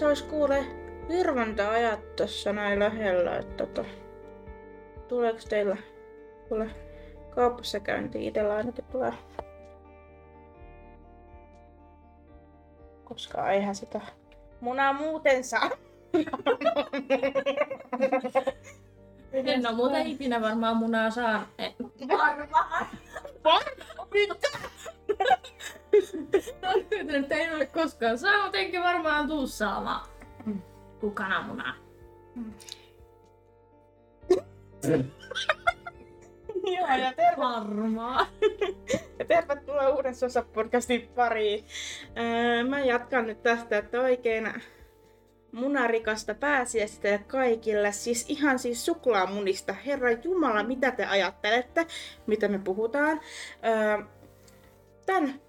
se olisi kuule virvonta ajat tuossa näin lähellä, että tota, tuleeko teillä kuule kaupassa käynti itsellä ainakin tulee. Koska eihän sitä munaa muuten saa. En ole muuten ikinä varmaan munaa saa. Varmaan. Varmaan. Mitä? No, että ei ole koskaan saa, mutta enkä varmaan tuu saamaan. Kun kananmunaa. Joo, ja terve Varmaan. Ja tervetuloa uuden Sosa podcastin pariin. Öö, mä jatkan nyt tästä, että oikein munarikasta pääsiäistä kaikille. Siis ihan siis suklaamunista. Herra Jumala, mitä te ajattelette, mitä me puhutaan? Öö, tän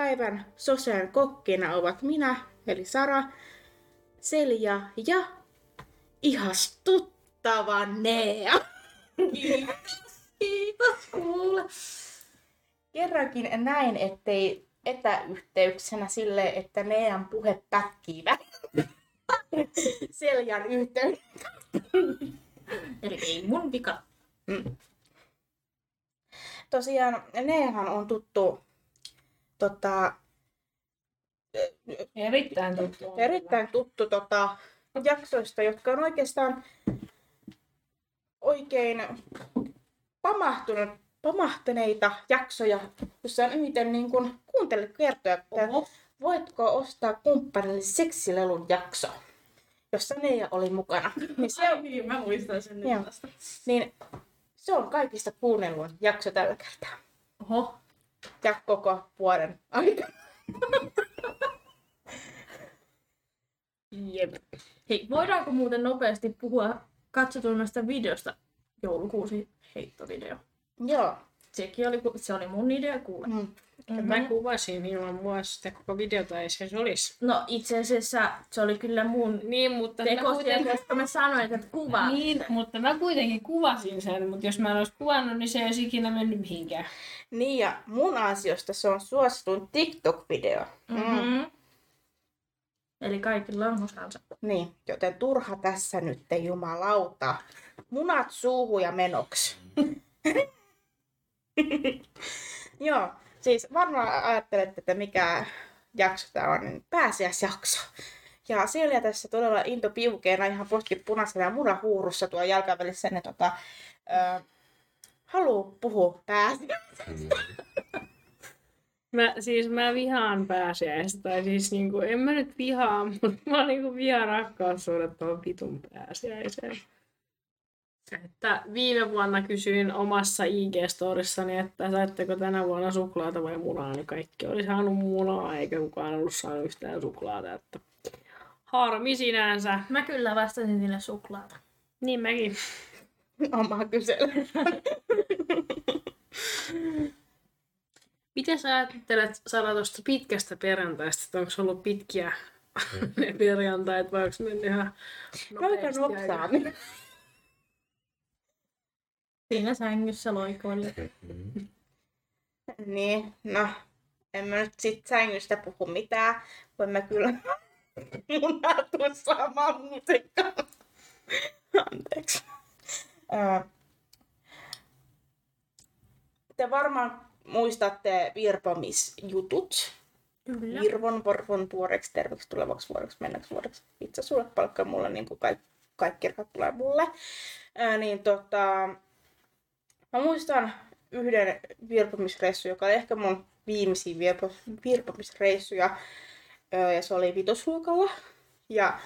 päivän Sosen kokkina ovat minä, eli Sara, Selja ja ihastuttava Nea. Kiitos kuule. Kerrankin näin, ettei etäyhteyksenä sille, että meidän puhe pätkii Seljan yhteyden. Eli ei mun vika. Tosiaan Neehan on tuttu tota, Erittäin tuttu. erittäin tuttu tota, jaksoista, jotka on oikeastaan oikein pamahtunut, pamahtaneita jaksoja, jossa on eniten niin kuin, kuuntele kertoa, että Oho. voitko ostaa kumppanille seksilelun jakso, jossa Neija oli mukana. Niin se, Ai niin, mä muistan sen nyt niin se on kaikista kuunnellun jakso tällä kertaa. Oho. Ja koko vuoden aikana. Jep. Hei, voidaanko muuten nopeasti puhua katsotuimmasta videosta joulukuusi heittovideo? Joo. Sekin oli, se oli mun idea kuule. Mm. Mä kuvasin ilman mua sitä koko videota, ei se olisi. No itse asiassa se oli kyllä mun Niin, mutta mä kuitenkin... koska mä sanoin, että kuva. Niin, mutta mä kuitenkin kuvasin sen, mutta jos mä en olisi kuvannut, niin se ei olisi ikinä mennyt mihinkään. Niin ja mun ansiosta se on suosituin TikTok-video. Mm. Mm-hmm. Eli kaikilla on osansa. Niin, joten turha tässä nyt jumalauta. Munat suuhun ja menoksi. Joo, siis varmaan ajattelette, että mikä jakso tämä on, niin pääsiäisjakso. Ja siellä tässä todella into piukeena ihan postkit punaisena ja muna huurussa tuo jalkavälissä, niin tota, ö, haluu puhua pääsiäisestä. Mä, siis mä vihaan pääsiäistä, tai siis niinku, en mä nyt vihaa, mutta mä niinku vihaan rakkaussuhdet tuohon vitun pääsiäiseen. Että viime vuonna kysyin omassa IG-storissani, että saitteko tänä vuonna suklaata vai munaa, niin kaikki oli saanut munaa, eikä kukaan ollut saanut yhtään suklaata. Että harmi sinänsä. Mä kyllä vastasin sinne suklaata. Niin mäkin. Oma kysely. Miten sä ajattelet Sara tuosta pitkästä perjantaista, että onko se ollut pitkiä ne perjantait vai onko ne mennyt ihan Aika nopeasti nopsaammin. Siinä sängyssä loikoili. Niin, no, en mä nyt sit sängystä puhu mitään. Voimme kyllä munatua saamaan musiikkaa. Anteeksi. Ö, Te varmaan muistatte virpomisjutut. Kyllä. Virvon, vorvon, tuoreksi, terveeksi, tulevaksi vuodeksi, mennäksi vuodeksi. Itse sulle palkka mulle, niin kuin kaikki, kaikki rahat tulee mulle. Ää, niin tota, mä muistan yhden virpomisreissu, joka oli ehkä mun viimeisiä virpo, virpomisreissuja. Ja se oli vitosluokalla. Ja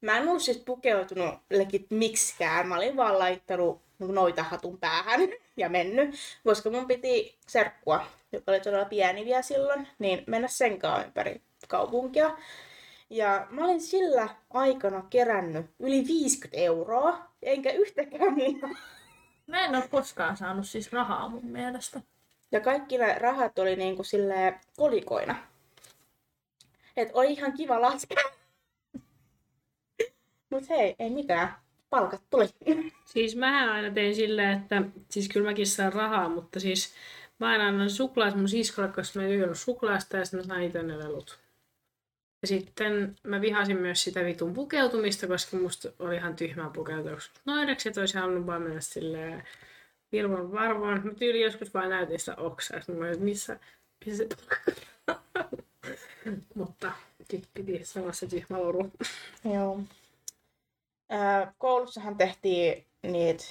mä en ollut siis pukeutunut legit miksikään. Mä olin vaan laittanut noita hatun päähän ja mennyt, koska mun piti serkkua, joka oli todella pieni vielä silloin, niin mennä sen kanssa ympäri kaupunkia. Ja mä olin sillä aikana kerännyt yli 50 euroa, enkä yhtäkään muuta. Mä en ole koskaan saanut siis rahaa mun mielestä. Ja kaikki nämä rahat oli niinku silleen kolikoina. Et oli ihan kiva laskea. Mut hei, ei mitään. Palkat tuli. Siis mähän aina tein silleen, että siis kyllä mäkin saan rahaa, mutta siis mä aina annan suklaat mun siskolle, koska mä en syönyt suklaasta ja sitten mä sain itse ne lelut. Ja sitten mä vihasin myös sitä vitun pukeutumista, koska musta oli ihan tyhmää pukeutua noideksi, että olisi halunnut vaan mennä silleen ilman varvoon. Mä tyyli joskus vaan näytin sitä oksaa, että mä olin, että missä, missä Mutta sitten piti sanoa se tyhmä loru. Joo. Koulussahan tehtiin niitä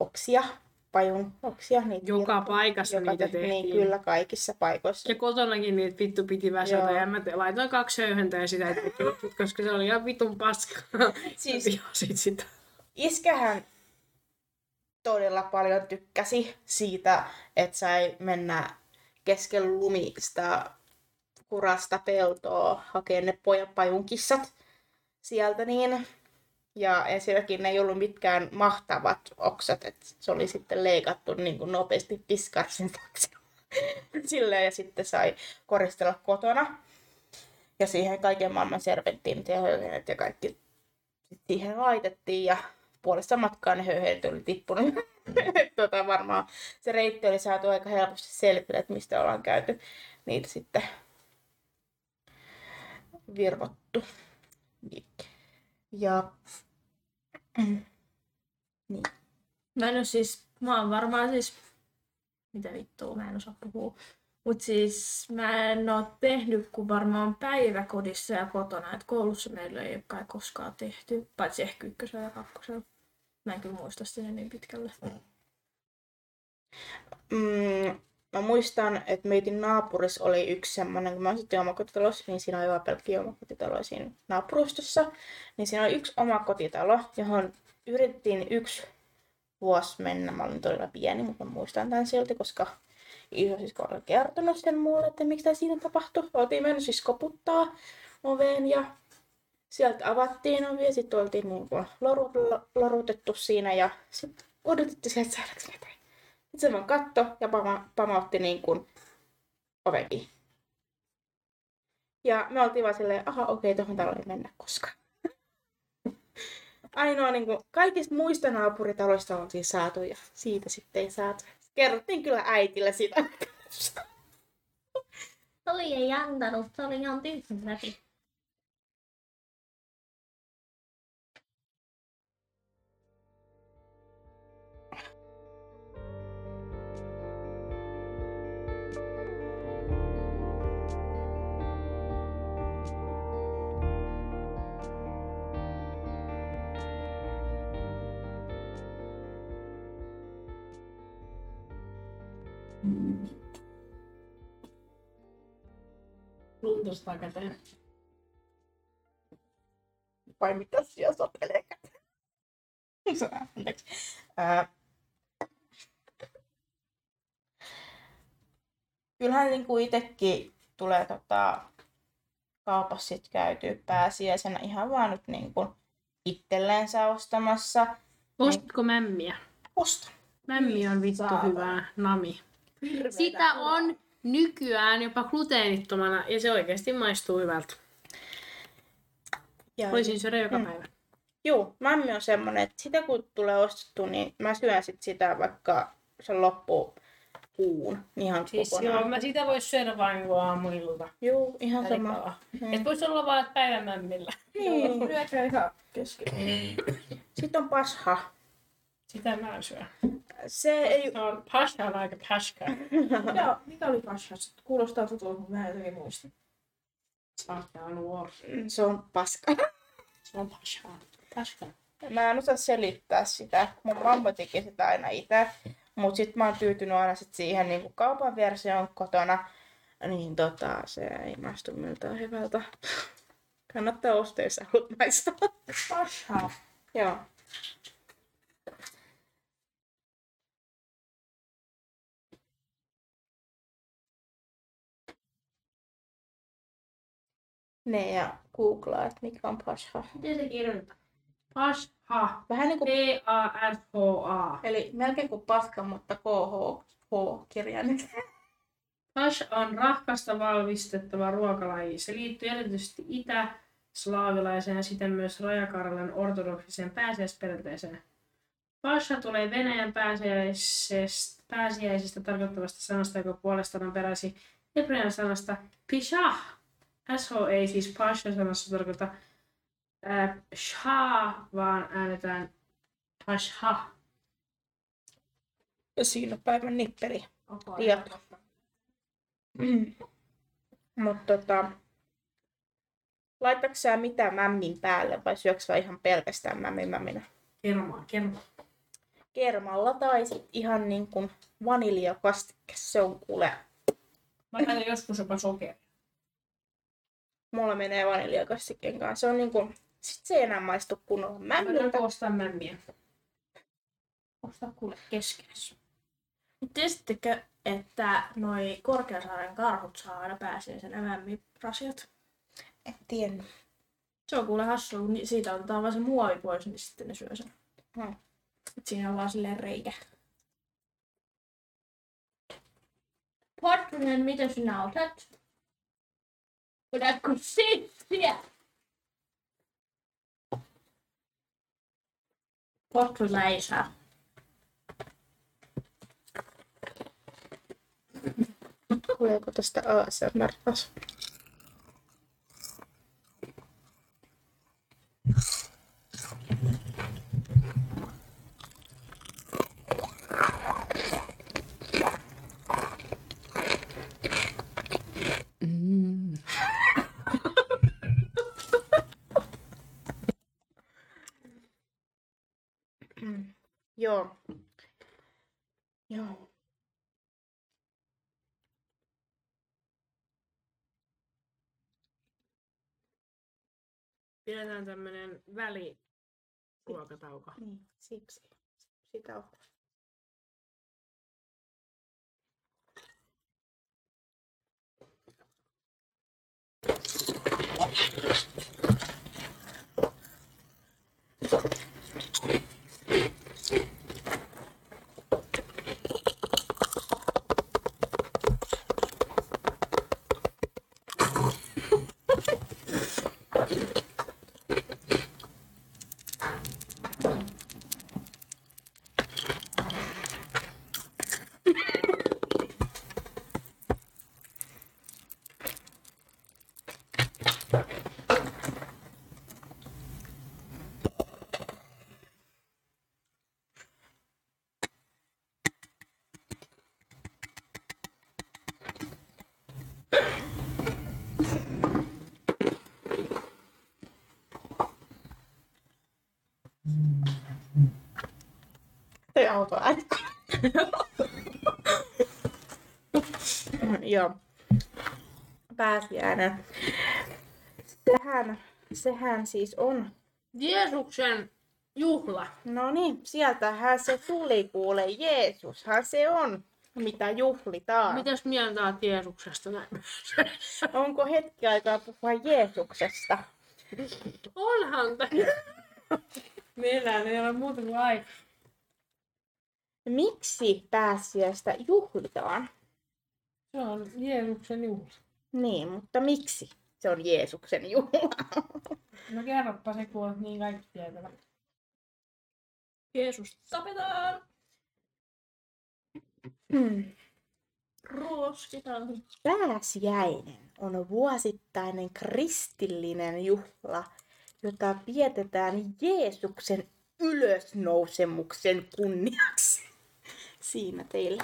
oksia, pajun oksia. Niitä Joka paikassa joka niitä tehti- tehtiin. Niin, kyllä kaikissa paikoissa. Ja kotonakin niitä vittu piti väsätä ja mä te- laitoin kaksi höyhentä ja sitä, että koska se oli ihan vitun paskaa. Siis-. Vihasit sitä. Iskähän todella paljon tykkäsi siitä, että sai mennä keskellä lumista kurasta peltoa hakemaan ne pojapajunkissat sieltä niin. Ja ensinnäkin ne ei ollut mitkään mahtavat oksat, että se oli sitten leikattu niin kuin nopeasti piskarsin taakse. Silleen ja sitten sai koristella kotona. Ja siihen kaiken maailman serpenttiinit ja höyhenet ja kaikki siihen laitettiin ja puolesta matkaa ne höyhenet oli tippunut. tota, varmaan se reitti oli saatu aika helposti selville, että mistä ollaan käyty niitä sitten virvottu. Ja niin. Mä en oo siis, mä oon varmaan siis, mitä vittua, mä en osaa puhua. Mut siis mä en oo tehnyt kuin varmaan päiväkodissa ja kotona, että koulussa meillä ei kai koskaan tehty, paitsi ehkä ykkösellä ja kakkosella. Mä en kyllä muista sitä niin pitkälle. Mm, mä muistan, että meitin naapurissa oli yksi semmoinen, kun mä asuttiin omakotitalossa, niin siinä oli vaan pelkkiä omakotitaloja siinä naapurustossa. Niin siinä oli yksi omakotitalo, johon yritettiin yksi vuosi mennä. Mä olin todella pieni, mutta mä muistan tämän silti, koska isosisko oli kertonut sen mulle, että miksi tämä siinä tapahtui. Oltiin mennyt siis koputtaa oveen ja sieltä avattiin ovi ja sitten oltiin niin kuin loru, lorutettu siinä ja sitten odotettiin sieltä saadaanko jotain. Sitten se vaan katto ja pama, pamautti niin kuin ovenkin. Ja me oltiin vaan silleen, aha okei, tuohon taloon ei mennä koskaan. Ainoa niin kuin, kaikista muista naapuritaloista oltiin saatu ja siitä sitten ei saatu. Kerrottiin kyllä äitille sitä. Oli ei antanut, se oli ihan tyhmä. Luntusta käteen. Vai mitä siellä sotelee Anteeksi. Ää, kyllähän niin kuin itsekin tulee tota, kaupassa sit käytyä pääsiäisenä ihan vaan nyt niin kuin itselleensä ostamassa. Ostitko mämmiä? Ostan. Mämmi on vittu Saatana. hyvää, nami. Sitä on nykyään jopa gluteenittomana ja se oikeasti maistuu hyvältä. Ja, Voisin syödä joka Mm. päivä. Juu, mämmi on semmonen, että sitä kun tulee ostettu, niin mä syön sit sitä vaikka se loppuu kuun ihan Siis kokonaan. joo, mä sitä vois syödä vain niinku aamuilta. Juu, ihan sama. Sama. Mm. Et vois olla vaan päivämämmillä. Niin. Lyökää ihan kesken. Sitten on pasha. Sitä mä en syö. Se ei... Se on pasha on aika paska. Mikä, mikä oli pasha? Kuulostaa tutulta, mutta mä en jotenkin muista. Pasha on war. Se on paska. Se on pasha. Paska. Mä en osaa selittää sitä. Mun mamma teki sitä aina itse. Mut sit mä oon tyytynyt aina sit siihen niin kaupan versioon kotona. Niin tota, se ei maistu miltään hyvältä. Kannattaa ostaa, jos haluat maistaa. Pasha. Joo. Ne ja googlaa, että mikä on pasha. Miten se kirjoitetaan? Pasha. Vähän niin kuin, P-A-S-H-A. eli melkein kuin paska, mutta KH-kirjain. Pash on rahkasta valmistettava ruokalaji. Se liittyy erityisesti itä-slaavilaiseen ja siten myös rajakarjalan ortodoksiseen pääsiäisperinteeseen. Pasha tulee Venäjän pääsiäisestä, pääsiäisestä tarkoittavasta sanasta, joka puolestaan on peräisin hebrean sanasta pishah. SH ei siis pasha-sanassa tarkoita äh, sha, vaan äänetään pasha. Siinä on päivän Jatka. Mutta tota, laitatko sä mitä mämmin päälle vai syöksä sä ihan pelkästään mämmin mämminä? Kermaa, kermaa. Kermalla tai sit ihan niin kuin vaniljakastike. Se on kuule. Mä laitan joskus jopa sokeria. Mulla menee vaniljakastikkeen kanssa. Se on niin kuin, sit se ei enää maistu kunnolla Mä mämmiltä. koostaa mämmiä. Osta kuule keskenässä. Tiesittekö, että noi Korkeasaaren karhut saa aina pääsiäisen mämmirasiat? En tiennyt. Se on kuule hassu, kun siitä otetaan vaan se muovi pois, niin sitten ne syö sen. Hmm. Et siinä on vaan silleen reikä. Porttunen, mitä sinä otat? Sipsiä? Porttuilla ei saa. Tuleeko tästä ASMR taas? Joo. Joo. Pidetään tämmönen väli ruokatauko. Niin, siksi. Sitä on. Toi auto ääni. Joo. Pääsiäinen. Sehän, sehän siis on. Jeesuksen juhla. No niin, sieltähän se tuli kuule. Jeesushan se on, mitä juhlitaan. Mitäs mieltä oot Jeesuksesta näin? Onko hetki aikaa puhua Jeesuksesta? Onhan tämä. Meillä ei ole muuta kuin aika. Miksi pääsiäistä juhlitaan? Se on Jeesuksen juhla. Niin, mutta miksi se on Jeesuksen juhla? No kerropa se, kun niin kaikki tietävä. Jeesus tapetaan! Hmm. Ruoskitaan. Pääsiäinen on vuosittainen kristillinen juhla, jota vietetään Jeesuksen ylösnousemuksen kunniaksi. Siinä teille.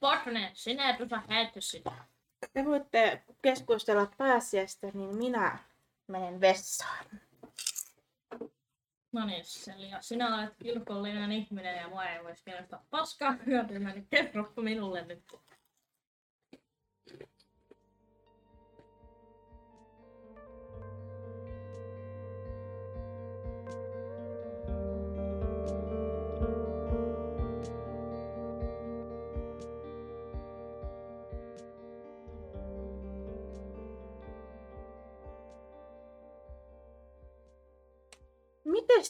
Porttunen, sinä et osaa häitä sitä. Te voitte keskustella pääsiäistä, niin minä menen vessaan. No niin, Selja, sinä olet kirkollinen ihminen ja mua ei voisi kiinnostaa paskaa hyötymään, niin kerropa minulle nyt.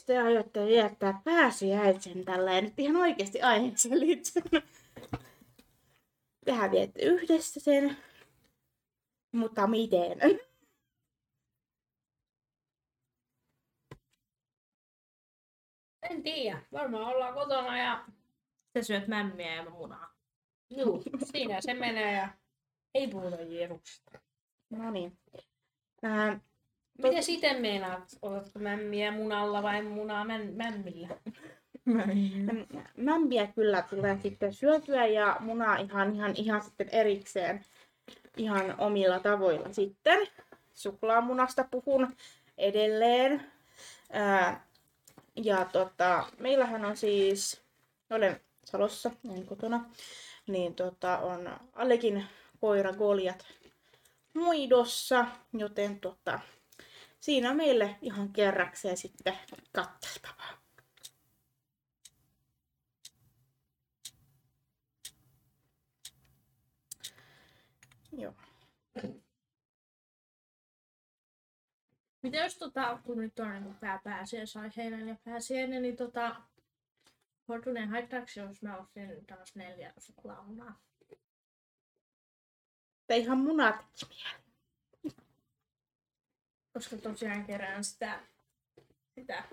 Miten te aiotte viettää pääsiäisen tälleen nyt ihan oikeasti aiheeseen liittyen? Tehän viette yhdessä sen, mutta miten? En tiedä. Varmaan ollaan kotona ja Sä syöt mämmiä ja munaa. juu, siinä se menee ja ei puhuta Jeesuksesta. No niin. Ää, Miten sitten meinaat? Otatko mämmiä munalla vai munaa mä- mämmillä? mämpiä kyllä tulee sitten syötyä ja munaa ihan, ihan, ihan sitten erikseen ihan omilla tavoilla sitten. Suklaamunasta puhun edelleen. Ää, ja tota, meillähän on siis, olen Salossa, en kotona, niin tota, on Allekin koira Goliat muidossa, joten tota, siinä on meille ihan kerrakseen sitten katteltavaa. Joo. Mitä jos tota, kun nyt on niin pää pääsiäisaiheinen ja pääsiäinen, niin tota, Fortuneen haittaako se, jos mä ostin taas neljä suklaamunaa? Tai ihan munat teki mieli. Koska tosiaan kerään sitä, sitä,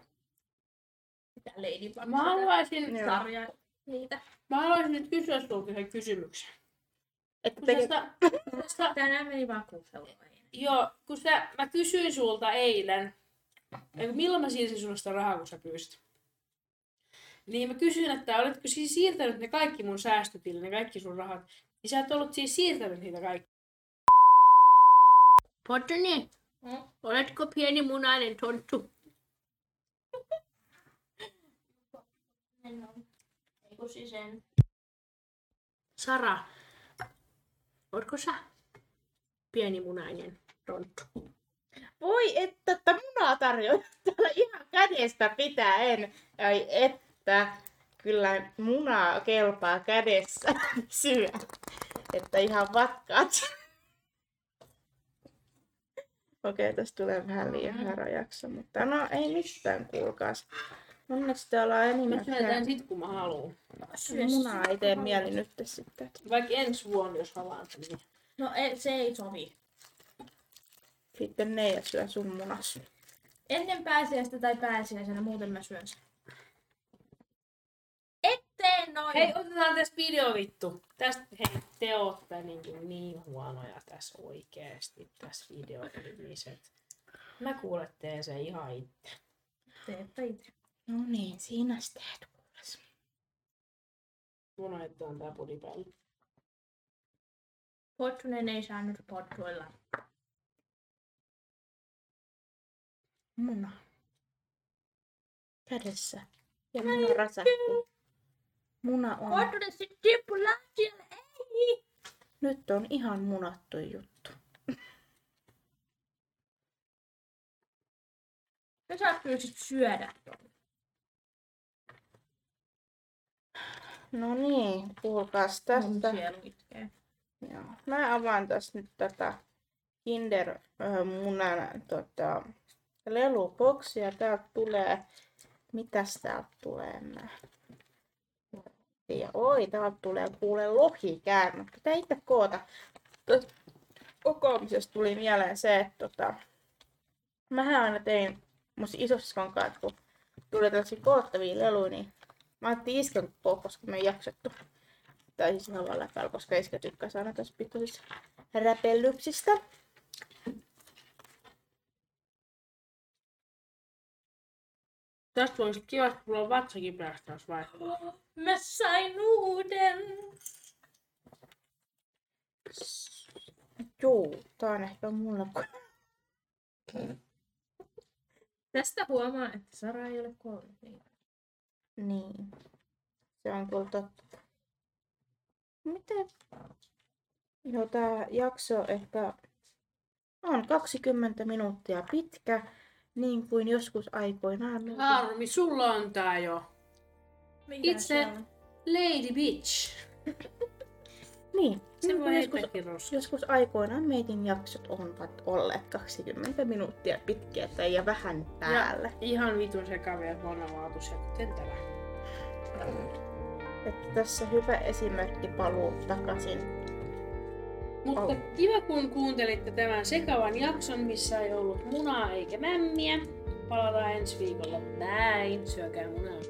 sitä Ladybug Mä haluaisin, sarjaa niitä. mä haluaisin nyt kysyä sulta yhden kysymyksen. Että Kun teki... tästä, tästä, Tänään meni vaan kuuselua. joo, kun sä, mä kysyin sulta eilen, milloin mä siirsin sulle sitä rahaa, kun sä pyysit? Niin mä kysyin, että oletko siis siirtänyt ne kaikki mun säästötille, ne kaikki sun rahat. Niin sä et ollut siis siirtänyt niitä kaikki. Pottoni, Mm. Oletko pieni munainen tonttu? Sara, ootko sä pieni munainen tonttu? Voi että, että munaa tarjoaa täällä ihan kädestä pitäen. Ai että, kyllä munaa kelpaa kädessä syö. Että ihan vatkaat. Okei, tästä tulee vähän liian häräjakso, mutta no ei mitään, kuulkaas. Onneksi on Mä enimmäkseen. syötän sit kun mä haluun. Munaa ei tee mieli nyt sitten. Vaikka ensi vuonna, jos haluan niin. No ei, se ei sovi. Sitten ne ja syö sun munas. Ennen pääsiäistä tai pääsiäisenä, muuten mä syön sen. Ettei noin! Hei, otetaan tässä video vittu. Tästä, hei, te ootte niin, niin huonoja tässä oikeesti, tässä videoimiset. Mä kuulet teen sen ihan itse. Teepä itse. No niin, siinä sitten et kuules. Mun on tää pudi päällä. Fortunen ei saa nyt potruilla. Muna. Kädessä. Ja muna rasahti. Muna on. Fortunen sit tippu lattialle, ei! Nyt on ihan munattu juttu. Sä saat kyllä sit syödä. No niin, kuulkaas tästä. Joo. Mä avaan tässä nyt tätä Kinder äh, munan tota, leluboksia. Täältä tulee, mitäs täältä tulee? Mä tiedä. Oi, täältä tulee kuule lohikäännö. Pitää itse koota. Kokoamisesta tuli mieleen se, että tota, mähän aina tein mun isossiskon kanssa, kun tuli tällaisia koottavia leluja, niin mä ajattelin isken koko, koska me ei jaksettu. Tai siis ihan vaan koska iskä tykkäsi aina tässä pikkusista räpellyksistä. Tästä voisi kiva, että mulla on vatsakin päästä, jos vaihtaa. Mä sain uuden! Joo, tää on ehkä mulla. Tästä huomaa, että Sara ei ole kolme. Niin. Se on kyllä totta. Miten? Joo, tää jakso ehkä on 20 minuuttia pitkä, niin kuin joskus aikoinaan. Harmi, sulla on tää jo. Mikä Itse- se on? Lady Bitch. Niin, Se niin voi joskus, joskus aikoinaan meidän jaksot ovat olleet 20 minuuttia pitkiä tai ja vähän päälle. Ihan vitun sekavia monavaatus ja kuten tämä. Että tässä hyvä esimerkki paluu takaisin. Mutta Oh. kiva kun kuuntelitte tämän sekavan jakson, missä ei ollut munaa eikä mämmiä. Palataan ensi viikolla. Näin, syökää munaa.